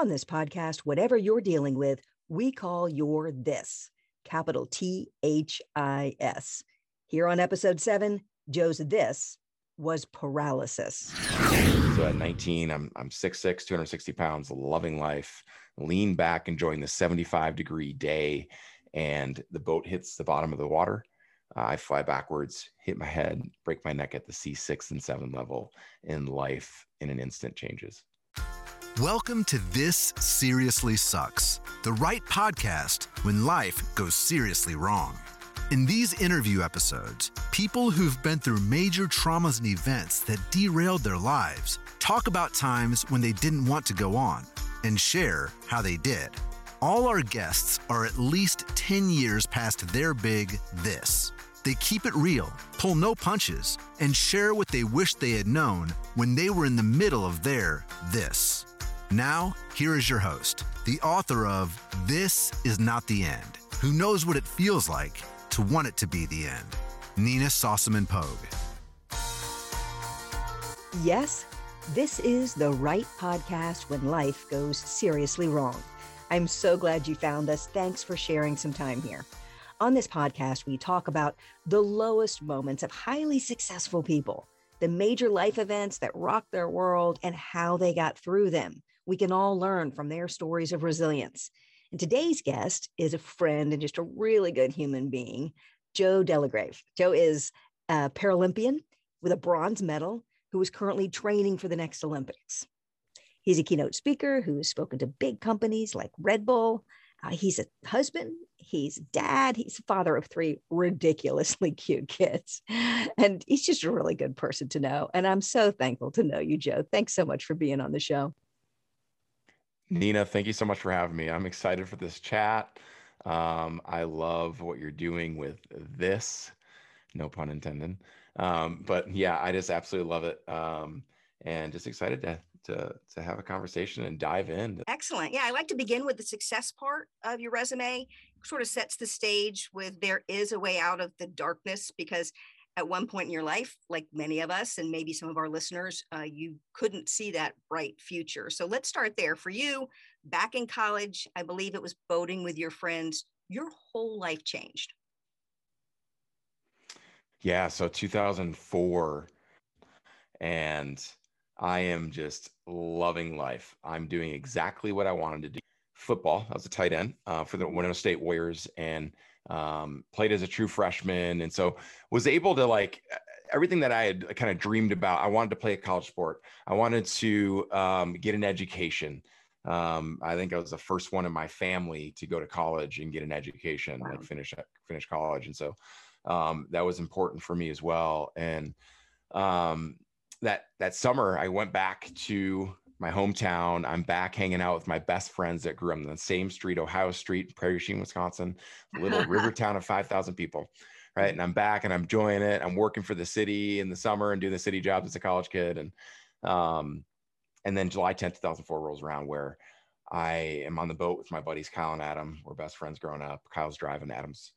On this podcast, whatever you're dealing with, we call your this, capital T H I S. Here on episode seven, Joe's this was paralysis. So at 19, I'm I'm 6'6, 260 pounds, loving life, lean back, enjoying the 75 degree day, and the boat hits the bottom of the water. I fly backwards, hit my head, break my neck at the C6 and 7 level, and life in an instant changes. Welcome to This Seriously Sucks, the right podcast when life goes seriously wrong. In these interview episodes, people who've been through major traumas and events that derailed their lives talk about times when they didn't want to go on and share how they did. All our guests are at least 10 years past their big this. They keep it real, pull no punches, and share what they wish they had known when they were in the middle of their this. Now, here is your host, the author of This Is Not the End, who knows what it feels like to want it to be the end, Nina Sossamon Pogue. Yes, this is the right podcast when life goes seriously wrong. I'm so glad you found us. Thanks for sharing some time here. On this podcast, we talk about the lowest moments of highly successful people, the major life events that rocked their world, and how they got through them. We can all learn from their stories of resilience. And today's guest is a friend and just a really good human being, Joe Delagrave. Joe is a Paralympian with a bronze medal who is currently training for the next Olympics. He's a keynote speaker who has spoken to big companies like Red Bull. Uh, he's a husband, he's dad, he's father of three ridiculously cute kids. And he's just a really good person to know. And I'm so thankful to know you, Joe. Thanks so much for being on the show. Nina, thank you so much for having me. I'm excited for this chat. Um, I love what you're doing with this, no pun intended. Um, but yeah, I just absolutely love it. Um, and just excited to, to, to have a conversation and dive in. Excellent. Yeah, I like to begin with the success part of your resume. Sort of sets the stage with there is a way out of the darkness because at one point in your life, like many of us, and maybe some of our listeners, uh, you couldn't see that bright future. So let's start there. For you, back in college, I believe it was boating with your friends, your whole life changed. Yeah. So 2004. And I am just loving life. I'm doing exactly what I wanted to do. Football. I was a tight end uh, for the Winona State Warriors and um, played as a true freshman. And so was able to like everything that I had kind of dreamed about. I wanted to play a college sport. I wanted to um, get an education. Um, I think I was the first one in my family to go to college and get an education, wow. like finish finish college. And so um, that was important for me as well. And um, that that summer, I went back to my hometown. I'm back hanging out with my best friends that grew up on the same street, Ohio Street, Prairie Chien, Wisconsin, little river town of 5,000 people. Right. And I'm back and I'm enjoying it. I'm working for the city in the summer and doing the city jobs as a college kid. And, um, and then July 10th, 2004 rolls around where I am on the boat with my buddies, Kyle and Adam. We're best friends growing up. Kyle's driving, Adam's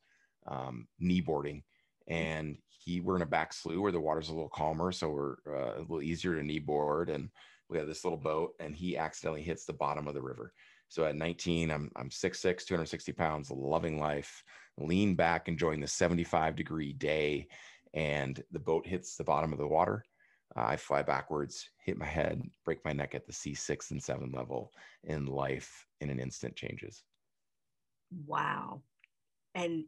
um, knee boarding and he we're in a back slough where the water's a little calmer so we're uh, a little easier to knee board and we have this little boat and he accidentally hits the bottom of the river. So at 19 i'm i'm 6'6 260 pounds loving life lean back enjoying the 75 degree day and the boat hits the bottom of the water. Uh, i fly backwards hit my head break my neck at the c6 and 7 level and life in an instant changes. Wow. And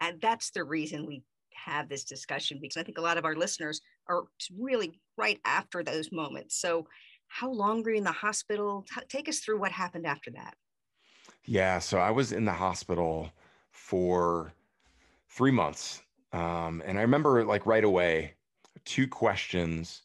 and that's the reason we have this discussion because I think a lot of our listeners are really right after those moments. So, how long were you in the hospital? Take us through what happened after that. Yeah, so I was in the hospital for three months. Um, and I remember, like, right away, two questions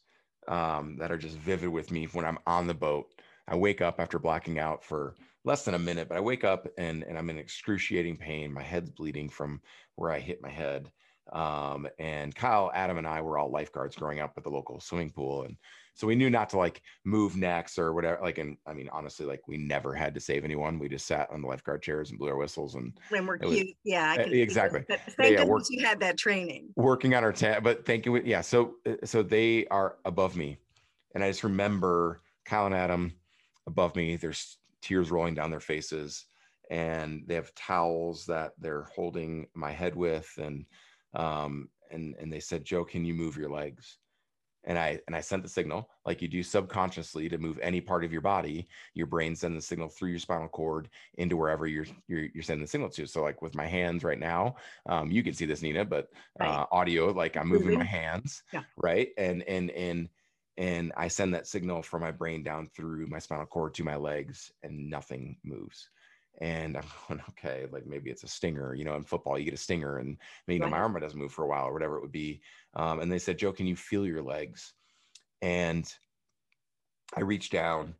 um, that are just vivid with me when I'm on the boat. I wake up after blacking out for less than a minute, but I wake up and, and I'm in excruciating pain. My head's bleeding from where I hit my head. Um, and Kyle, Adam, and I were all lifeguards growing up at the local swimming pool. And so we knew not to like move necks or whatever. Like, and I mean, honestly, like we never had to save anyone. We just sat on the lifeguard chairs and blew our whistles. And when we're cute, was, yeah, can, exactly. Thank yeah, goodness you had that training. Working on our tent, but thank you. Yeah. So, uh, so they are above me. And I just remember Kyle and Adam above me. There's tears rolling down their faces, and they have towels that they're holding my head with, and um, and and they said, "Joe, can you move your legs?" and I and I sent the signal like you do subconsciously to move any part of your body. Your brain sends the signal through your spinal cord into wherever you're you're, you're sending the signal to. So like with my hands right now, um, you can see this, Nina, but uh, right. audio like I'm moving mm-hmm. my hands, yeah. right? And and and and I send that signal from my brain down through my spinal cord to my legs, and nothing moves and I'm going, okay, like maybe it's a stinger. You know, in football, you get a stinger, and maybe right. my arm doesn't move for a while, or whatever it would be. Um, and they said, Joe, can you feel your legs? And I reached down,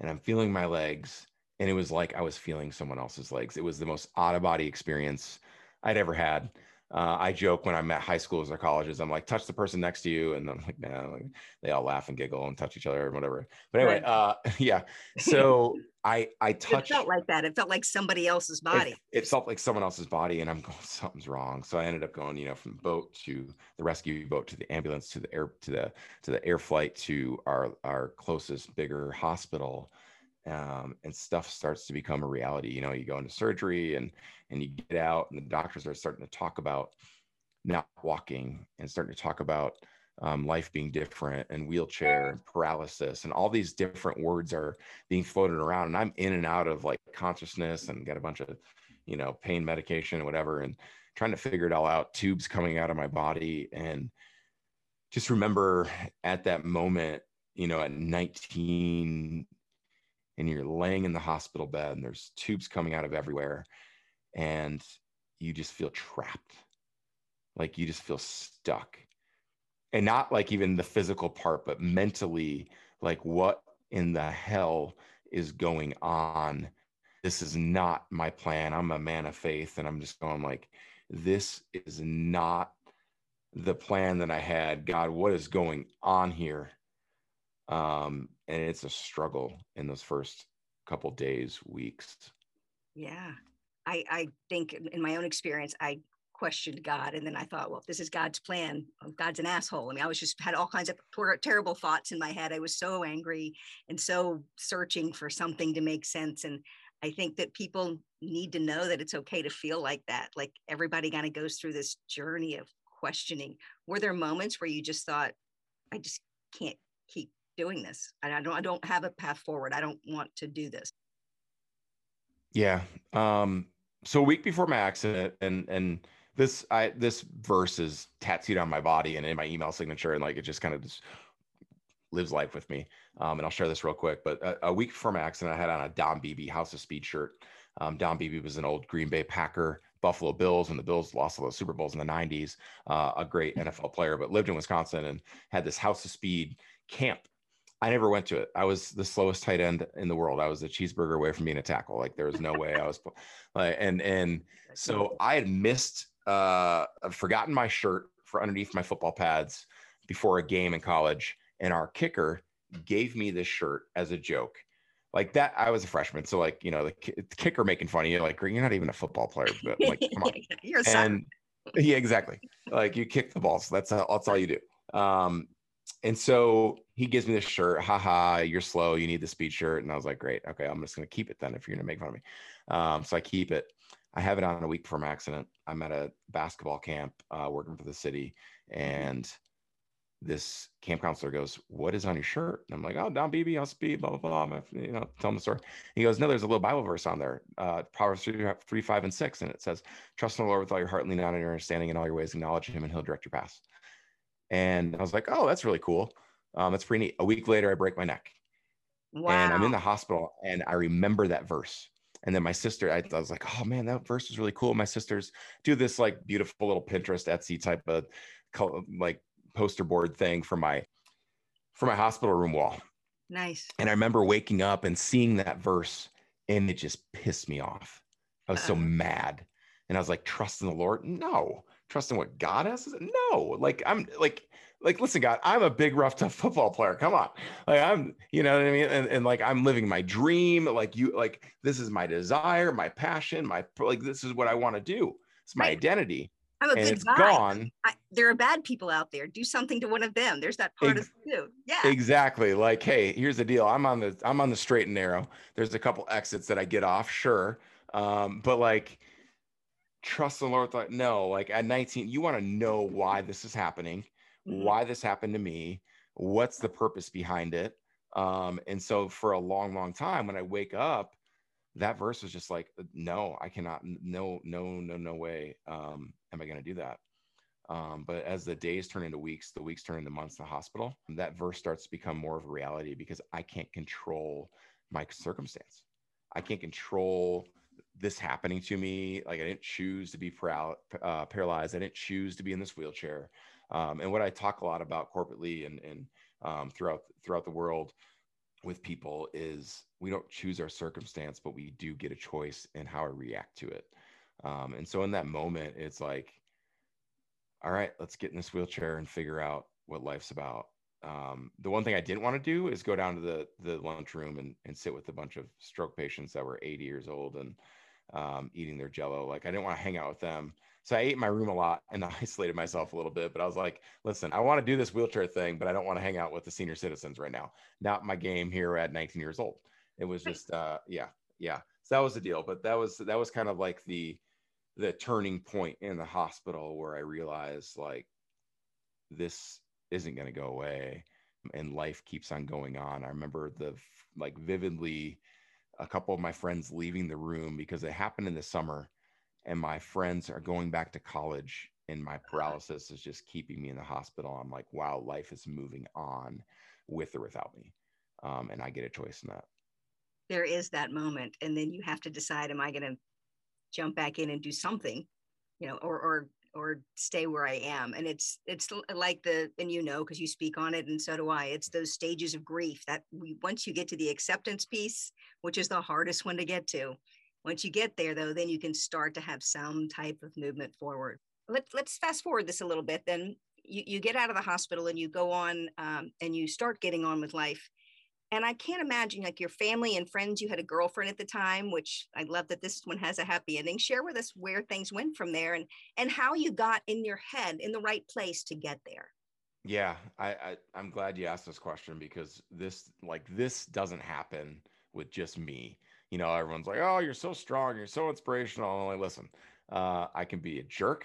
and I'm feeling my legs, and it was like I was feeling someone else's legs. It was the most out of body experience I'd ever had. Uh, I joke when I'm at high schools or colleges, I'm like, touch the person next to you. And I'm like, nah, they all laugh and giggle and touch each other or whatever. But anyway, right. uh, yeah. So I, I touched. It felt like that. It felt like somebody else's body. It, it, felt like someone else's body. And I'm going, something's wrong. So I ended up going, you know, from boat to the rescue boat to the ambulance to the air, to the, to the air flight to our, our closest bigger hospital um, and stuff starts to become a reality. You know, you go into surgery and and you get out, and the doctors are starting to talk about not walking and starting to talk about um, life being different and wheelchair and paralysis and all these different words are being floated around. And I'm in and out of like consciousness and got a bunch of you know pain medication and whatever and trying to figure it all out. Tubes coming out of my body and just remember at that moment, you know, at 19 and you're laying in the hospital bed and there's tubes coming out of everywhere and you just feel trapped like you just feel stuck and not like even the physical part but mentally like what in the hell is going on? This is not my plan. I'm a man of faith and i'm just going like this is not the plan that i had. God what is going on here? Um, and it's a struggle in those first couple days, weeks. Yeah, I I think in my own experience, I questioned God, and then I thought, well, this is God's plan. God's an asshole. I mean, I was just had all kinds of terrible thoughts in my head. I was so angry and so searching for something to make sense. And I think that people need to know that it's okay to feel like that. Like everybody kind of goes through this journey of questioning. Were there moments where you just thought, I just can't keep doing this. I don't I don't have a path forward. I don't want to do this. Yeah. Um so a week before my accident and and this I this verse is tattooed on my body and in my email signature and like it just kind of just lives life with me. Um, and I'll share this real quick. But a, a, week before my accident, I had on a Don Beebe House of Speed shirt. Um, Don Beebe was an old Green Bay Packer, Buffalo Bills, when the Bills lost all the Super Bowls in the 90s. Uh, a great NFL player, but lived in Wisconsin and had this House of Speed camp I never went to it. I was the slowest tight end in the world. I was a cheeseburger away from being a tackle. Like there was no way I was like, and, and so I had missed, uh, I've forgotten my shirt for underneath my football pads before a game in college. And our kicker gave me this shirt as a joke. Like that, I was a freshman. So like, you know, the, the kicker making fun of you, like, you're not even a football player, but like, come on. you're and, yeah, exactly. Like you kick the balls. So that's, that's all you do. Um, and so he gives me this shirt. Haha, you're slow. You need the speed shirt. And I was like, great. Okay, I'm just gonna keep it then if you're gonna make fun of me. Um, so I keep it. I have it on a week before my accident. I'm at a basketball camp uh, working for the city, and this camp counselor goes, "What is on your shirt?" And I'm like, "Oh, Don Beebe, I'll speed, blah blah blah." You know, tell him the story. He goes, "No, there's a little Bible verse on there, uh, Proverbs three, three, five, and six, and it says, "Trust in the Lord with all your heart, lean on your understanding in all your ways, acknowledge Him, and He'll direct your paths." And I was like, oh, that's really cool. Um, that's pretty neat. A week later, I break my neck. Wow. And I'm in the hospital and I remember that verse. And then my sister, I, I, was like, oh man, that verse is really cool. My sisters do this like beautiful little Pinterest, Etsy type of like poster board thing for my for my hospital room wall. Nice. And I remember waking up and seeing that verse and it just pissed me off. I was uh so mad. And I was like, trust in the Lord? No trusting what God has? No, like I'm like like listen, God, I'm a big rough tough football player. Come on, like I'm, you know what I mean, and, and like I'm living my dream. Like you, like this is my desire, my passion, my like this is what I want to do. It's my right. identity. I'm a and good it's guy. gone. I, there are bad people out there. Do something to one of them. There's that part Ex- of too. Yeah. Exactly. Like, hey, here's the deal. I'm on the I'm on the straight and narrow. There's a couple exits that I get off, sure. Um, but like trust the Lord. Like, no, like at 19, you want to know why this is happening, Mhm. why this happened to me, what's the purpose behind it. Um, and so for a long, long time, when I wake up, that verse was just like, no, I cannot, no, no, no, no way. Um, am I going to do that? Um, but as the days turn into weeks, the weeks turn into months in the hospital, that verse starts to become more of a reality because I can't control my circumstance. I can't control this happening to me. Like I didn't choose to be uh, paralyzed. I didn't choose to be in this wheelchair. Um, and what I talk a lot about corporately and, and um, throughout throughout the world with people is we don't choose our circumstance, but we do get a choice in how we react to it. Um, and so in that moment, it's like, all right, let's get in this wheelchair and figure out what life's about. Um, the one thing I didn't want to do is go down to the the lunchroom and, and sit with a bunch of stroke patients that were 80 years old and um, eating their jello. Like I didn't want to hang out with them. So I ate in my room a lot and isolated myself a little bit. But I was like, listen, I want to do this wheelchair thing, but I don't want to hang out with the senior citizens right now. Not my game here at 19 years old. It was just uh yeah, yeah. So that was the deal. But that was that was kind of like the the turning point in the hospital where I realized like this isn't going to go away and life keeps on going on. I remember the like vividly a couple of my friends leaving the room because it happened in the summer and my friends are going back to college and my paralysis is just keeping me in the hospital. I'm like, wow, life is moving on with or without me. Um, and I get a choice in that. There is that moment, and then you have to decide: Am I going to jump back in and do something, you know, or or or stay where I am? And it's it's like the and you know because you speak on it, and so do I. It's those stages of grief that we once you get to the acceptance piece, which is the hardest one to get to. Once you get there, though, then you can start to have some type of movement forward. Let, let's fast forward this a little bit. Then you, you get out of the hospital and you go on um, and you start getting on with life. And I can't imagine like your family and friends, you had a girlfriend at the time, which I love that this one has a happy ending. Share with us where things went from there and, and how you got in your head in the right place to get there. Yeah, I, I I'm glad you asked this question because this like this doesn't happen with just me. You know, everyone's like, "Oh, you're so strong, you're so inspirational." I'm like, listen, uh, I can be a jerk.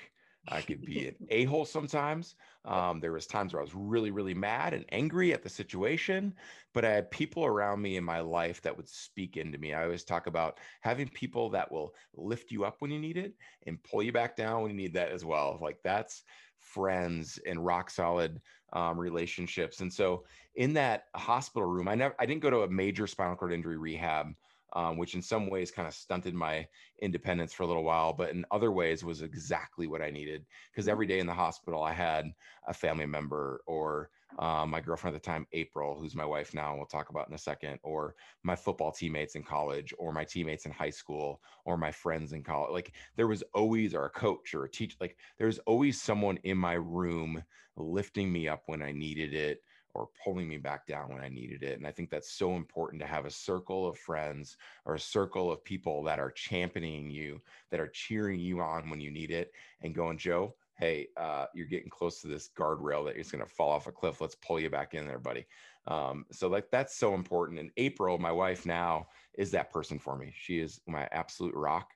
I could be an a hole sometimes. Um, there was times where I was really, really mad and angry at the situation, but I had people around me in my life that would speak into me. I always talk about having people that will lift you up when you need it and pull you back down when you need that as well. Like that's friends and rock solid um, relationships. And so in that hospital room, I never, I didn't go to a major spinal cord injury rehab um, which in some ways kind of stunted my independence for a little while, but in other ways was exactly what I needed. Because every day in the hospital, I had a family member or um, my girlfriend at the time, April, who's my wife now, and we'll talk about in a second, or my football teammates in college, or my teammates in high school, or my friends in college. Like there was always, or a coach or a teacher, like there's always someone in my room lifting me up when I needed it or pulling me back down when I needed it. And I think that's so important to have a circle of friends or a circle of people that are championing you, that are cheering you on when you need it and going, Joe, hey, uh, you're getting close to this guardrail that you're going to fall off a cliff. Let's pull you back in there, buddy. Um, so like that's so important. And April, my wife now, is that person for me. She is my absolute rock.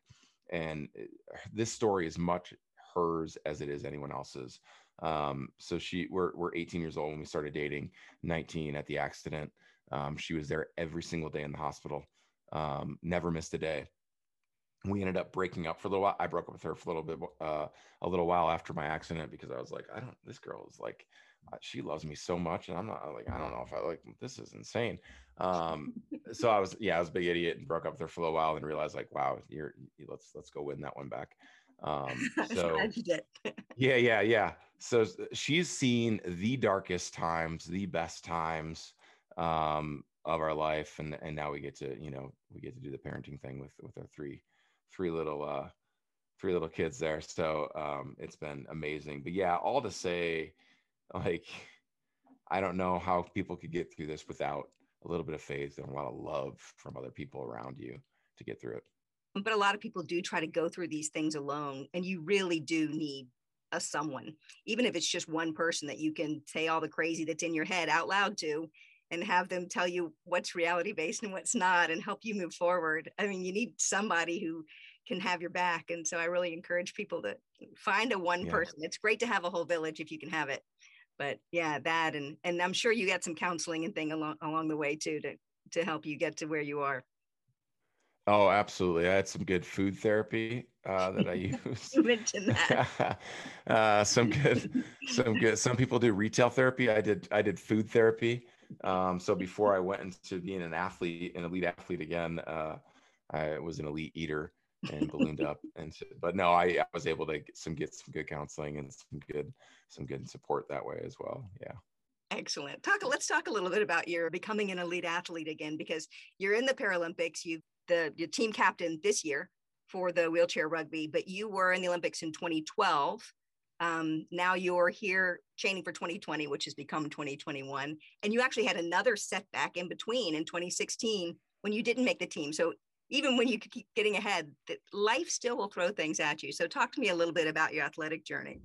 And uh, this story is much hers as it is anyone else's. Um, so she, we're, we're 18 years old when we started dating, 19 at the accident. Um, she was there every single day in the hospital. Um, never missed a day. We ended up breaking up for a little while. I broke up with her for a little bit, uh, a little while after my accident because I was like, I don't, this girl is like, uh, she loves me so much. And I'm not like, I don't know if I like, this is insane. Um, so I was, yeah, I was a big idiot and broke up with her for a little while and realized like, wow, you're, let's, let's go win that one back. Um, so yeah, yeah, yeah. So she's seen the darkest times, the best times um, of our life, and and now we get to you know we get to do the parenting thing with with our three three little uh, three little kids there. So um, it's been amazing. But yeah, all to say, like I don't know how people could get through this without a little bit of faith and a lot of love from other people around you to get through it but a lot of people do try to go through these things alone and you really do need a someone, even if it's just one person that you can say all the crazy that's in your head out loud to and have them tell you what's reality based and what's not and help you move forward. I mean, you need somebody who can have your back. And so I really encourage people to find a one yeah. person. It's great to have a whole village if you can have it. But yeah, that and and I'm sure you got some counseling and thing along along the way too to to help you get to where you are. Oh, absolutely. I had some good food therapy uh, that I used. you mentioned that. uh, some good, some good. Some people do retail therapy. I did. I did food therapy. Um, so before I went into being an athlete, an elite athlete again, uh, I was an elite eater and ballooned up. And so, but no, I, I was able to get some get some good counseling and some good some good support that way as well. Yeah. Excellent. Talk. Let's talk a little bit about your becoming an elite athlete again, because you're in the Paralympics. You the your team captain this year for the wheelchair rugby, but you were in the Olympics in 2012. Um, now you're here training for 2020, which has become 2021. And you actually had another setback in between in 2016 when you didn't make the team. So even when you keep getting ahead, life still will throw things at you. So talk to me a little bit about your athletic journey.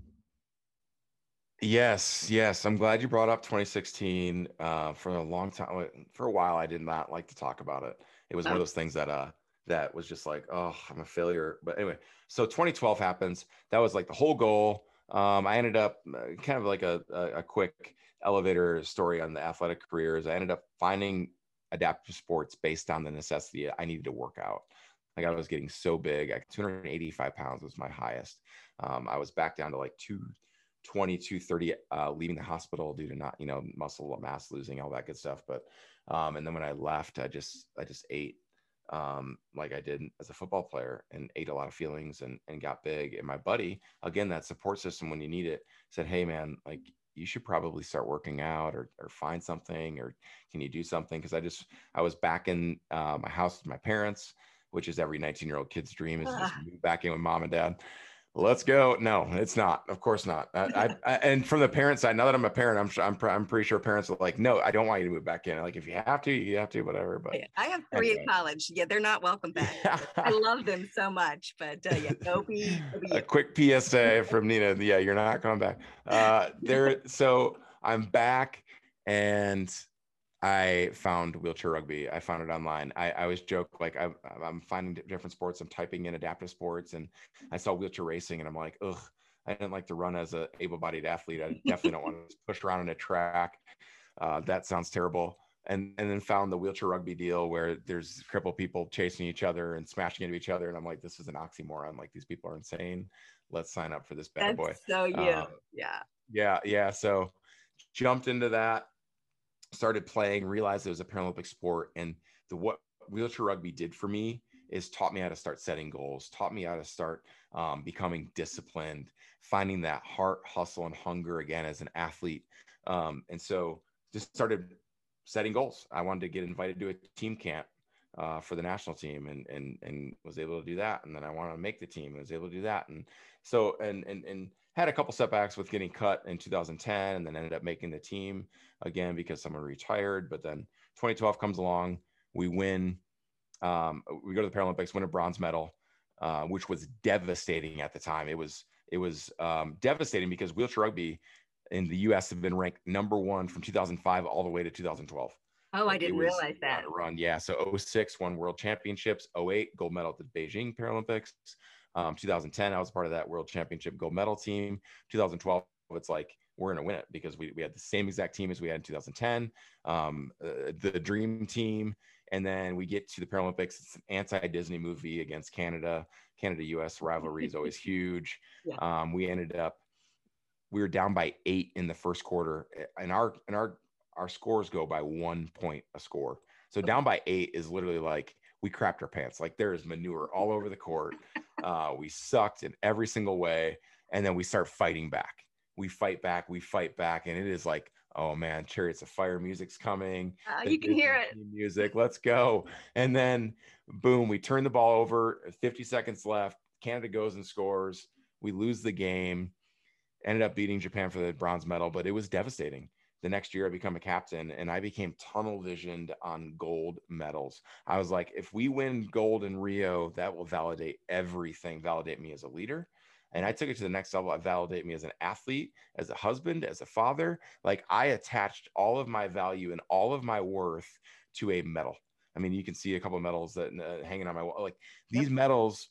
Yes, yes. I'm glad you brought up 2016. Uh, for a long time, for a while, I did not like to talk about it. It was oh. one of those things that uh, that was just like, oh, I'm a failure. But anyway, so 2012 happens. That was like the whole goal. Um, I ended up uh, kind of like a, a, a, quick elevator story on the athletic careers. I ended up finding adaptive sports based on the necessity I needed to work out. Like I was getting so big, like 285 pounds was my highest. Um, I was back down to like 220, 230, uh, leaving the hospital due to not, you know, muscle mass losing, all that good stuff. But, um, and then when I left, I just, I just ate um, like I did as a football player and ate a lot of feelings and, and got big. And my buddy, again, that support system when you need it, said, Hey man, like you should probably start working out or, or find something or can you do something? Cause I just, I was back in uh, my house with my parents, which is every 19 year old kid's dream is just move back in with mom and dad let's go. No, it's not. Of course not. I, I, I, and from the parent side, now that I'm a parent, I'm I'm I'm pretty sure parents are like, no, I don't want you to move back in. Like if you have to, you have to, whatever. But I have three anyway. in college. Yeah, they're not welcome back. I love them so much, but uh, yeah, be, be a quick PSA from Nina. Yeah, you're not coming back. Uh, there. So I'm back, and I found wheelchair rugby. I found it online. I, I always joke like I, I'm finding different sports. I'm typing in adaptive sports, and I saw wheelchair racing, and I'm like, ugh. I didn't like to run as an able-bodied athlete. I definitely don't want to push around in a track. Uh, that sounds terrible. And and then found the wheelchair rugby deal where there's crippled people chasing each other and smashing into each other, and I'm like, this is an oxymoron. Like these people are insane. Let's sign up for this bad That's boy. So you, um, yeah, yeah, yeah. So jumped into that started playing, realized it was a Paralympic sport, and the what wheelchair rugby did for me is taught me how to start setting goals, taught me how to start um, becoming disciplined, finding that heart, hustle, and hunger again as an athlete. Um, and so just started setting goals. I wanted to get invited to a team camp uh, for the national team and, and, and was able to do that. And then I wanted to make the team and was able to do that. And so, and, and, and had a couple setbacks with getting cut in 2010 and then ended up making the team again because someone retired. But then 2012 comes along, we win. Um, we go to the Paralympics, win a bronze medal, uh, which was devastating at the time. It was it was um, devastating because wheelchair rugby in the U.S. have been ranked number one from 2005 all the way to 2012. Oh, I didn't realize that. Run, yeah. So 06 won world championships, 08 gold medal at the Beijing Paralympics. Um, 2010, I was part of that world championship gold medal team. 2012, it's like we're going to win it because we, we had the same exact team as we had in 2010, um, uh, the dream team. And then we get to the Paralympics. It's an anti Disney movie against Canada. Canada US rivalry is always huge. Yeah. Um, we ended up, we were down by eight in the first quarter, and our and our our scores go by one point a score. So down by eight is literally like we crapped our pants. Like there is manure all over the court. Uh, we sucked in every single way. And then we start fighting back. We fight back, we fight back. And it is like, oh man, chariots of fire music's coming. Uh, you can hear it. Music, let's go. And then boom, we turn the ball over, 50 seconds left. Canada goes and scores. We lose the game. Ended up beating Japan for the bronze medal, but it was devastating the next year I become a captain and I became tunnel visioned on gold medals. I was like, if we win gold in Rio, that will validate everything, validate me as a leader, and I took it to the next level. I validate me as an athlete, as a husband, as a father. Like I attached all of my value and all of my worth to a medal. I mean, you can see a couple of medals that uh, hanging on my wall. Like these medals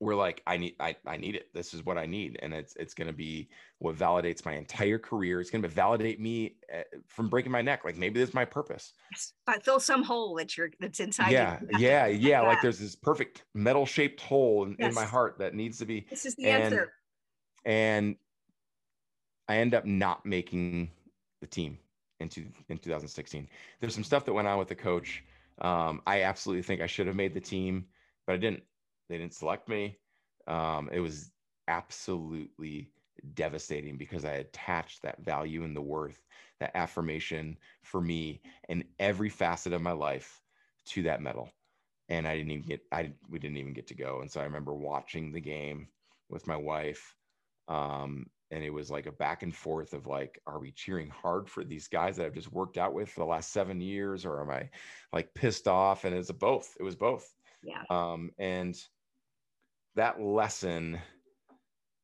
were like, I need, I, I need it. This is what I need, and it's it's going to be what validates my entire career. It's going to validate me uh, from breaking my neck. Like maybe this is my purpose. But fill some hole that you're that's inside. Yeah, yeah, yeah. Like there's this perfect medal shaped hole in, yes. in, my heart that needs to be. This is the and, answer. And I end up not making the team into in 2016. There's some stuff that went on with the coach. Um, I absolutely think I should have made the team, but I didn't. They didn't select me. Um, it was absolutely devastating because I attached that value and the worth, that affirmation for me in every facet of my life to that medal. And I didn't even get, I, we didn't even get to go. And so I remember watching the game with my wife. Um, and it was like a back and forth of like, are we cheering hard for these guys that I've just worked out with for the last seven years, or am I like pissed off? And it's a both. It was both. Yeah. Um, and that lesson,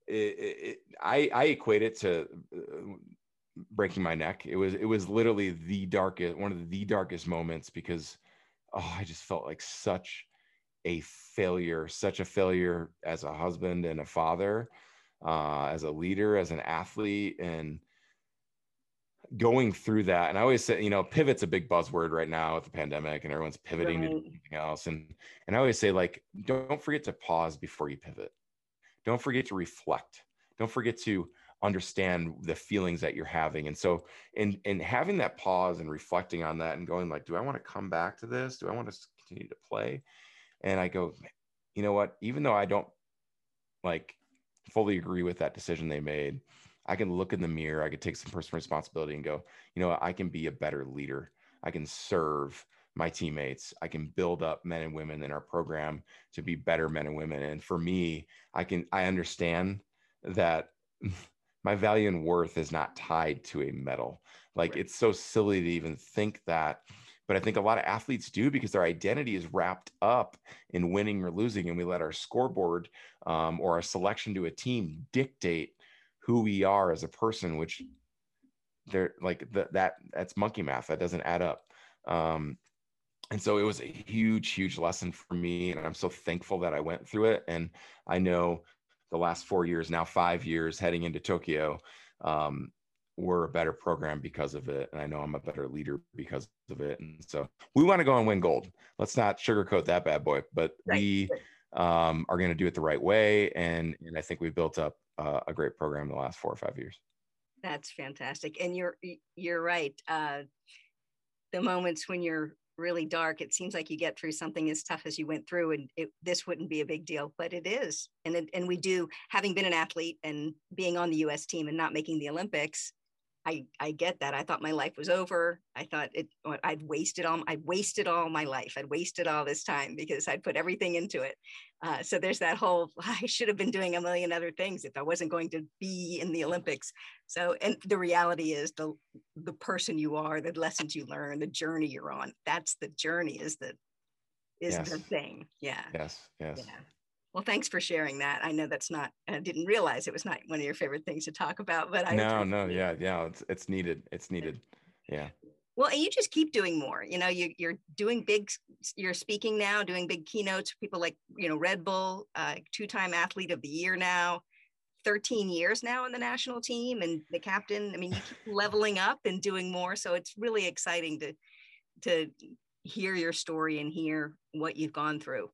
it, it, I I equate it to uh, breaking my neck. It was it was literally the darkest, one of the darkest moments because oh, I just felt like such a failure, such a failure as a husband and a father uh, as a leader, as an athlete, and going through that. And I always say, you know, pivot's a big buzzword right now with the pandemic, and everyone's pivoting right. to something else. And and I always say, like, don't forget to pause before you pivot. Don't forget to reflect. Don't forget to understand the feelings that you're having. And so, in in having that pause and reflecting on that, and going like, do I want to come back to this? Do I want to continue to play? And I go, you know what? Even though I don't like fully agree with that decision they made. I can look in the mirror, I could take some personal responsibility and go, you know, I can be a better leader. I can serve my teammates. I can build up men and women in our program to be better men and women. And for me, I can I understand that my value and worth is not tied to a medal. Like right. it's so silly to even think that but I think a lot of athletes do because their identity is wrapped up in winning or losing, and we let our scoreboard um, or our selection to a team dictate who we are as a person, which they're like the, that that's monkey math that doesn't add up. Um, and so it was a huge, huge lesson for me, and I'm so thankful that I went through it. And I know the last four years, now five years, heading into Tokyo, um, we're a better program because of it. And I know I'm a better leader because of it. And so we want to go and win gold. Let's not sugarcoat that bad boy, but right. we um, are going to do it the right way. And, and I think we built up uh, a great program in the last four or five years. That's fantastic. And you're, you're right. Uh, the moments when you're really dark, it seems like you get through something as tough as you went through and it, this wouldn't be a big deal, but it is. And, it, and we do, having been an athlete and being on the US team and not making the Olympics, I, I get that. I thought my life was over. I thought it I'd wasted all I wasted all my life. I'd wasted all this time because I'd put everything into it. Uh, so there's that whole I should have been doing a million other things if I wasn't going to be in the Olympics. So and the reality is the the person you are, the lessons you learn, the journey you're on. That's the journey is the is yes. the thing. Yeah. Yes. Yes. Yeah. Well, thanks for sharing that. I know that's not, I didn't realize it was not one of your favorite things to talk about, but I. No, no, yeah, yeah. It's, it's needed. It's needed. Yeah. Well, and you just keep doing more. You know, you, you're doing big, you're speaking now, doing big keynotes. People like, you know, Red Bull, uh, two time athlete of the year now, 13 years now in the national team and the captain. I mean, you keep leveling up and doing more. So it's really exciting to, to hear your story and hear what you've gone through.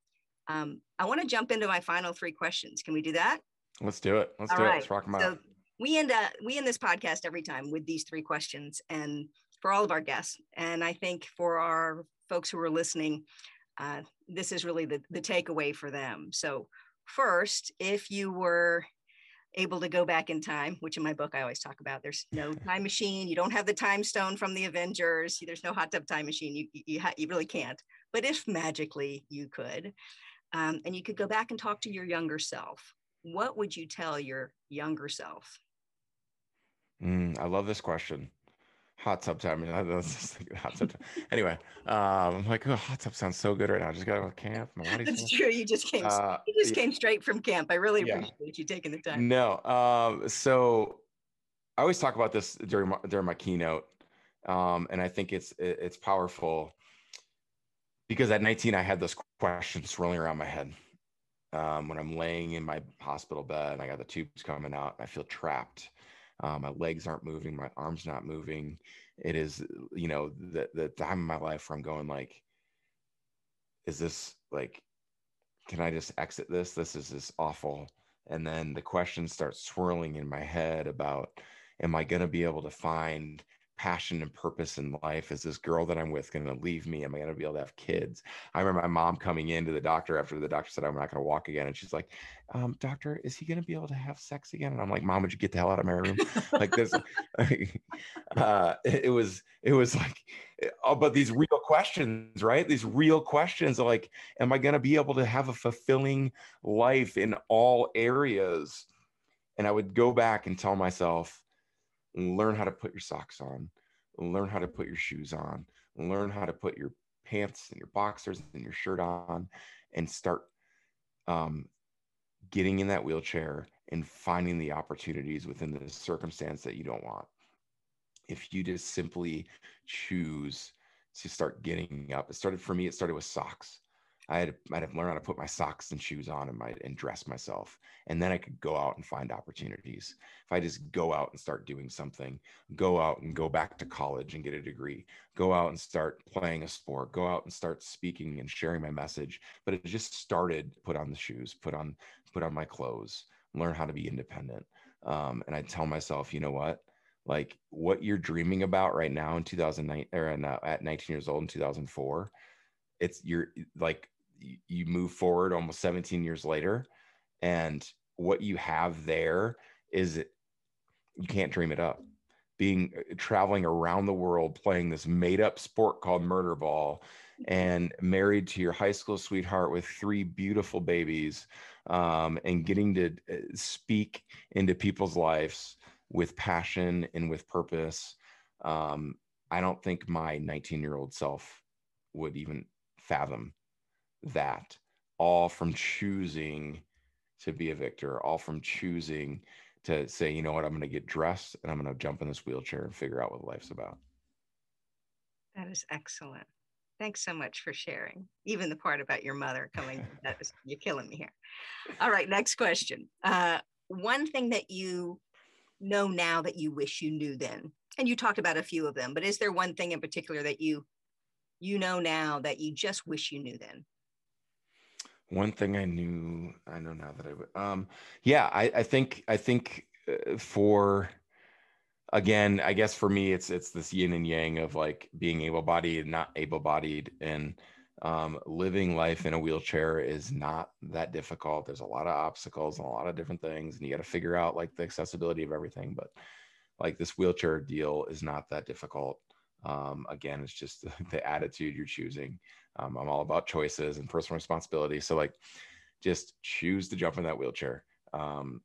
Um, I want to jump into my final three questions. Can we do that? Let's do it. Let's all do right. it. Let's rock them out. We end uh, we end this podcast every time with these three questions, and for all of our guests, and I think for our folks who are listening, uh, this is really the the takeaway for them. So first, if you were able to go back in time, which in my book I always talk about. There's no time machine. You don't have the time stone from the Avengers. There's no hot tub time machine. You you, you really can't. But if magically you could, um, and you could go back and talk to your younger self. What would you tell your younger self? Mm, I love this question. hot tub time. I was thinking hot tub time. Anyway, um, I'm like, oh, hot tub sounds so good right now. I just got to camp. My body's That's true. You just came. Uh, you just yeah. came straight from camp. I really yeah. appreciate you taking the time. No. Um. So, I always talk about this during my, during my keynote, um, and I think it's it's powerful because at 19 I had this question swirling around my head. Um, when I'm laying in my hospital bed and I got the tubes coming out, I feel trapped um, my legs aren't moving, my arms not moving. It is, you know, the the time of my life where I'm going like, is this like, can I just exit this? This is this awful. And then the questions start swirling in my head about, am I going to be able to find passion and purpose in life? Is this girl that I'm with going to leave me? Am I going to be able to have kids? I remember my mom coming into the doctor after the doctor said, I'm not going to walk again. And she's like, um, Doctor, is he going to be able to have sex again? And I'm like, Mom, would you get the hell out of my room? like this. uh, it, it, was, it was like, oh, but these real questions, right? These real questions are like, am I going to be able to have a fulfilling life in all areas? And I would go back and tell myself, learn how to put your socks on, learn how to put your shoes on, learn how to put your pants and your boxers and your shirt on, and start um, getting in that wheelchair and finding the opportunities within the circumstance that you don't want. If you just simply choose to start getting up, it started for me, it started with socks. I had, I had to learn how to put my socks and shoes on and my and dress myself, and then I could go out and find opportunities. If I just go out and start doing something, go out and go back to college and get a degree, go out and start playing a sport, go out and start speaking and sharing my message. But it just started. Put on the shoes, put on put on my clothes, learn how to be independent. Um, and I tell myself, you know what? Like what you're dreaming about right now in 2009 or in, uh, at 19 years old in 2004 it's you're like you move forward almost 17 years later and what you have there is you can't dream it up. Being uh, traveling around the world playing this made up sport called murder ball and married to your high school sweetheart with three beautiful babies um, and getting to uh, speak into people's lives with passion and with purpose um, i don't think my 19 year old self would even fathom that all from choosing to be a victor, all from choosing to say, you know what, I'm going to get dressed and I'm going to jump in this wheelchair and figure out what life's about. That is excellent. Thanks so much for sharing. Even the part about your mother coming, that is, you're killing me here. All right, next question. Uh, one thing that you know now that you wish you knew then, and you talked about a few of them, but is there one thing in particular that you you know now that you just wish you knew then? One thing I knew, I know now that I would. Um, yeah, I, I think I think uh, for again, I guess for me, it's it's this yin and yang of like being able-bodied, and not able-bodied, and um, living life in a wheelchair is not that difficult. There's a lot of obstacles and a lot of different things, and you got to figure out like the accessibility of everything. But like this wheelchair deal is not that difficult. Um, again, it's just the attitude you're choosing. Um, I'm all about choices and personal responsibility. So like, just choose to jump in that wheelchair. Um,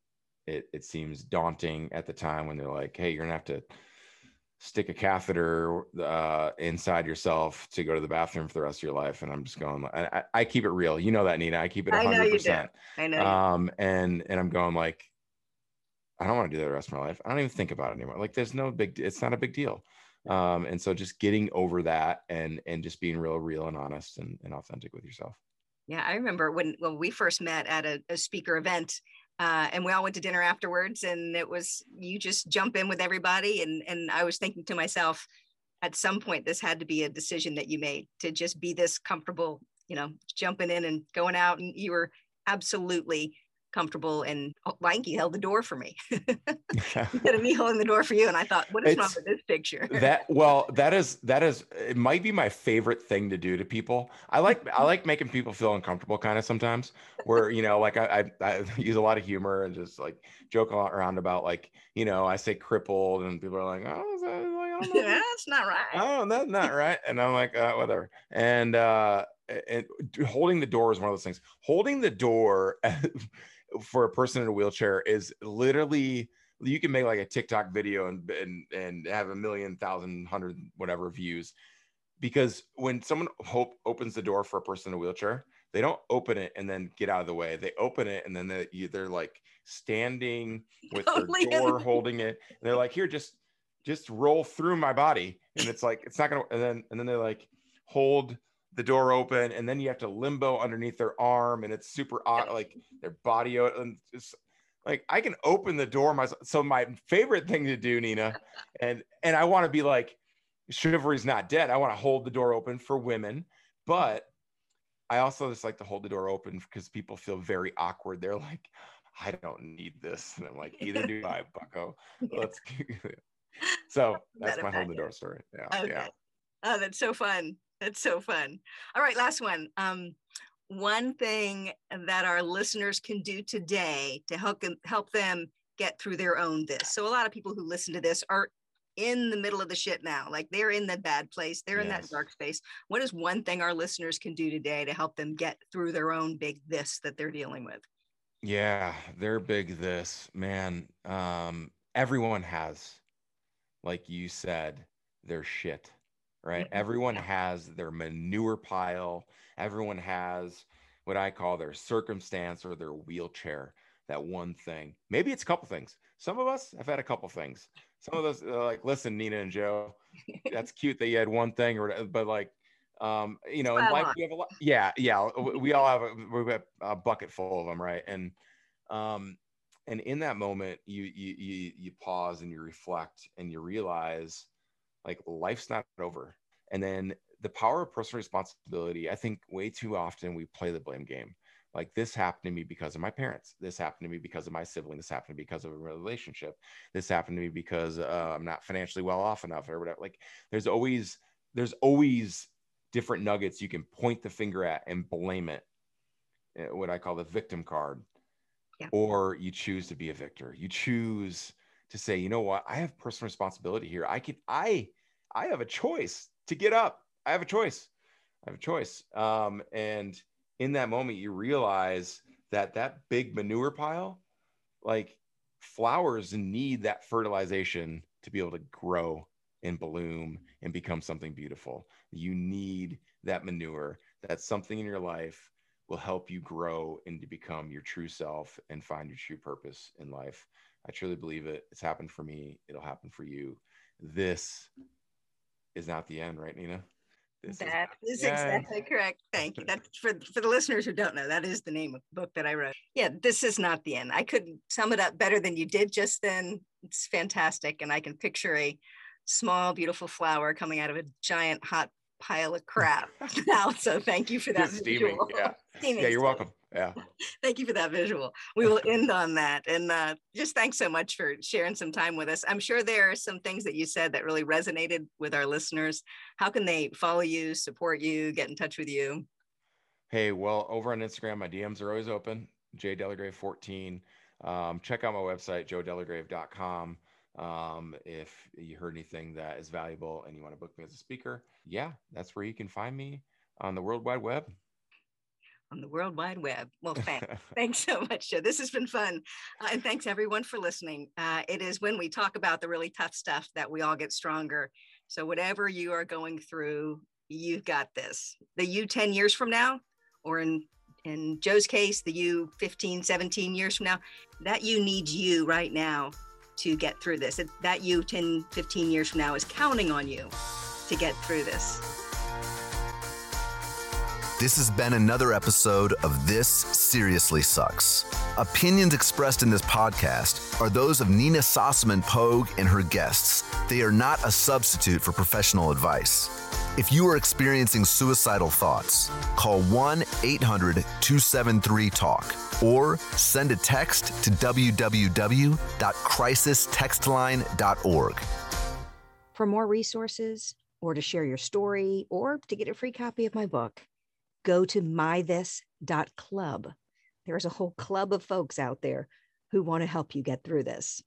it, it seems daunting at the time when they're like, Hey, you're gonna have to stick a catheter uh, inside yourself to go to the bathroom for the rest of your life. And I'm just going, I, I keep it real. You know that Nina, I keep it hundred percent. I know. Um, and, and I'm going like, I don't want to do that the rest of my life. I don't even think about it anymore. Like there's no big, it's not a big deal um, and so just getting over that and and just being real real and honest and, and authentic with yourself. Yeah i remember when when we first met at a, a speaker event uh, and we all went to dinner afterwards and it was you just jump in with everybody and and i was thinking to myself at some point this had to be a decision that you made to just be this comfortable you know jumping in and going out and you were absolutely comfortable and Lanky held the door for me instead of me holding the door for you. And I thought, what is it's, wrong with this picture? that well, that is that is it might be my favorite thing to do to people. I like I like making people feel uncomfortable kind of sometimes where, you know, like I, I, I use a lot of humor and just like joke around about like, you know, I say crippled and people are like, oh, that, like, oh that's not right. Oh, that's not right. And I'm like, uh, whatever. And uh and holding the door is one of those things. Holding the door for a person in a wheelchair is literally you can make like a TikTok video and and and have a million thousand hundred whatever views. Because when someone hope opens the door for a person in a wheelchair they don't open it and then get out of the way. They open it and then they, they're like standing with totally. their door holding it. And they're like here just just roll through my body. And it's like it's not gonna and then and then they like hold the door open and then you have to limbo underneath their arm and it's super odd like their body and it's like I can open the door myself. So my favorite thing to do, Nina, and and I want to be like chivalry's not dead. I want to hold the door open for women, but I also just like to hold the door open because people feel very awkward. They're like, I don't need this. And I'm like, either do I, bucko. Let's so that's my hold the door story. Yeah. Okay. Yeah. Oh, that's so fun. That's so fun. All right, last one. Um, one thing that our listeners can do today to help them help them get through their own this. So a lot of people who listen to this are in the middle of the shit now. Like they're in the bad place, they're yes. in that dark space. What is one thing our listeners can do today to help them get through their own big this that they're dealing with? Yeah, their big this, man. Um, everyone has, like you said, their shit, right? Mm-hmm. Everyone has their manure pile. Everyone has what I call their circumstance or their wheelchair. That one thing. Maybe it's a couple things. Some of us have had a couple things some of those uh, like listen nina and joe that's cute that you had one thing or but like um you know in life we have a lot yeah yeah we all have a, we have a bucket full of them right and um and in that moment you you you, you pause and you reflect and you realize like life's not over. And then the power of personal responsibility i think way too often we play the blame game. Like this happened to me because of my parents. This happened to me because of my sibling. This happened to me because of a relationship. This happened to me because uh, i'm not financially well off enough or whatever. Like there's always there's always different nuggets you can point the finger at and blame it. Eh, what i call the victim card. Yeah. or you choose to be a victor. You choose to say you know what? I have personal responsibility here. I can i i have a choice to get up. I have a choice. I have a choice. Um and in that moment you realize that that big manure pile like flowers need that fertilization to be able to grow and bloom and become something beautiful. You need that manure. That something in your life will help you grow and to become your true self and find your true purpose in life. I truly believe it. It's happened for me. It'll happen for you. This is not the end right nina this that is, is exactly correct. Thank you. That's for for the listeners who don't know. That is the name of the book that I wrote. Yeah, this is not the end. I couldn't sum it up better than you did just then. It's fantastic, and I can picture a small, beautiful flower coming out of a giant hot pile of crap now. So thank you for that. Steaming, yeah. Steaming yeah, you're welcome. Yeah. thank you for that visual. We will end on that. And uh, just thanks so much for sharing some time with us. I'm sure there are some things that you said that really resonated with our listeners. How can they follow you, support you, get in touch with you? Hey, well, over on Instagram, my DMs are always open. J Delagrave 14. Um, check out my website, joedelagrave.com. Um, if you heard anything that is valuable and you want to book me as a speaker, yeah, that's where you can find me on the World Wide Web. On the World Wide Web. Well, thanks. thanks so much, Joe. This has been fun. Uh, and thanks everyone for listening. Uh, it is when we talk about the really tough stuff that we all get stronger. So, whatever you are going through, you've got this. The you 10 years from now, or in in Joe's case, the you 15, 17 years from now, that you needs you right now to get through this. That you 10, 15 years from now is counting on you to get through this. This has been another episode of This Seriously Sucks. Opinions expressed in this podcast are those of Nina Sossamon Pogue and her guests. They are not a substitute for professional advice. If you are experiencing suicidal thoughts, call 1 800 273 TALK or send a text to www.crisistextline.org. For more resources, or to share your story, or to get a free copy of my book, go to mythis.club. There's a whole club of folks out there who want to help you get through this.